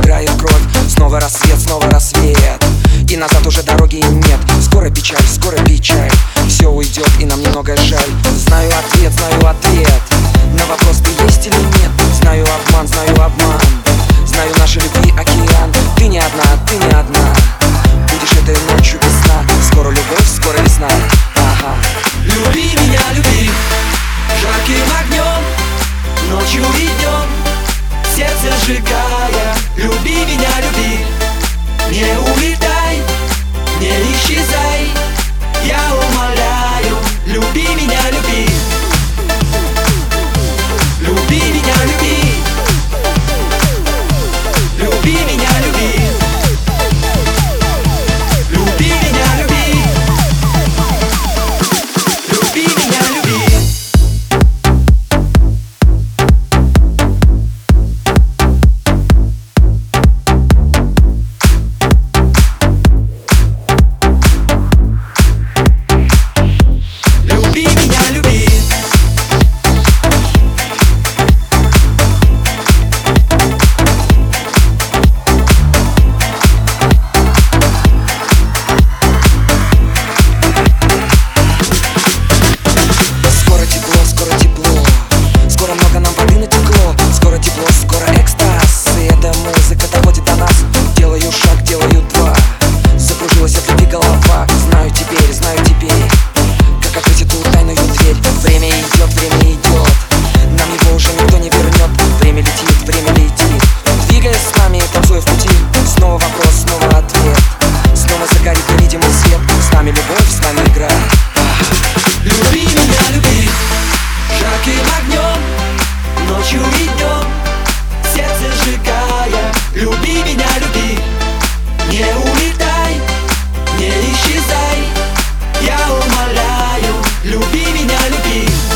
играет кровь. Снова рассвет, снова рассвет. И назад уже дороги нет. Скоро печаль, скоро печаль. Все уйдет и нам немного жаль. Знаю ответ, нами любовь, с нами игра. Люби меня, люби. Жарким огнем Ночью и днем. Сердце сжигая Люби меня, люби. Не улетай Не исчезай. Я умоляю Люби меня, люби.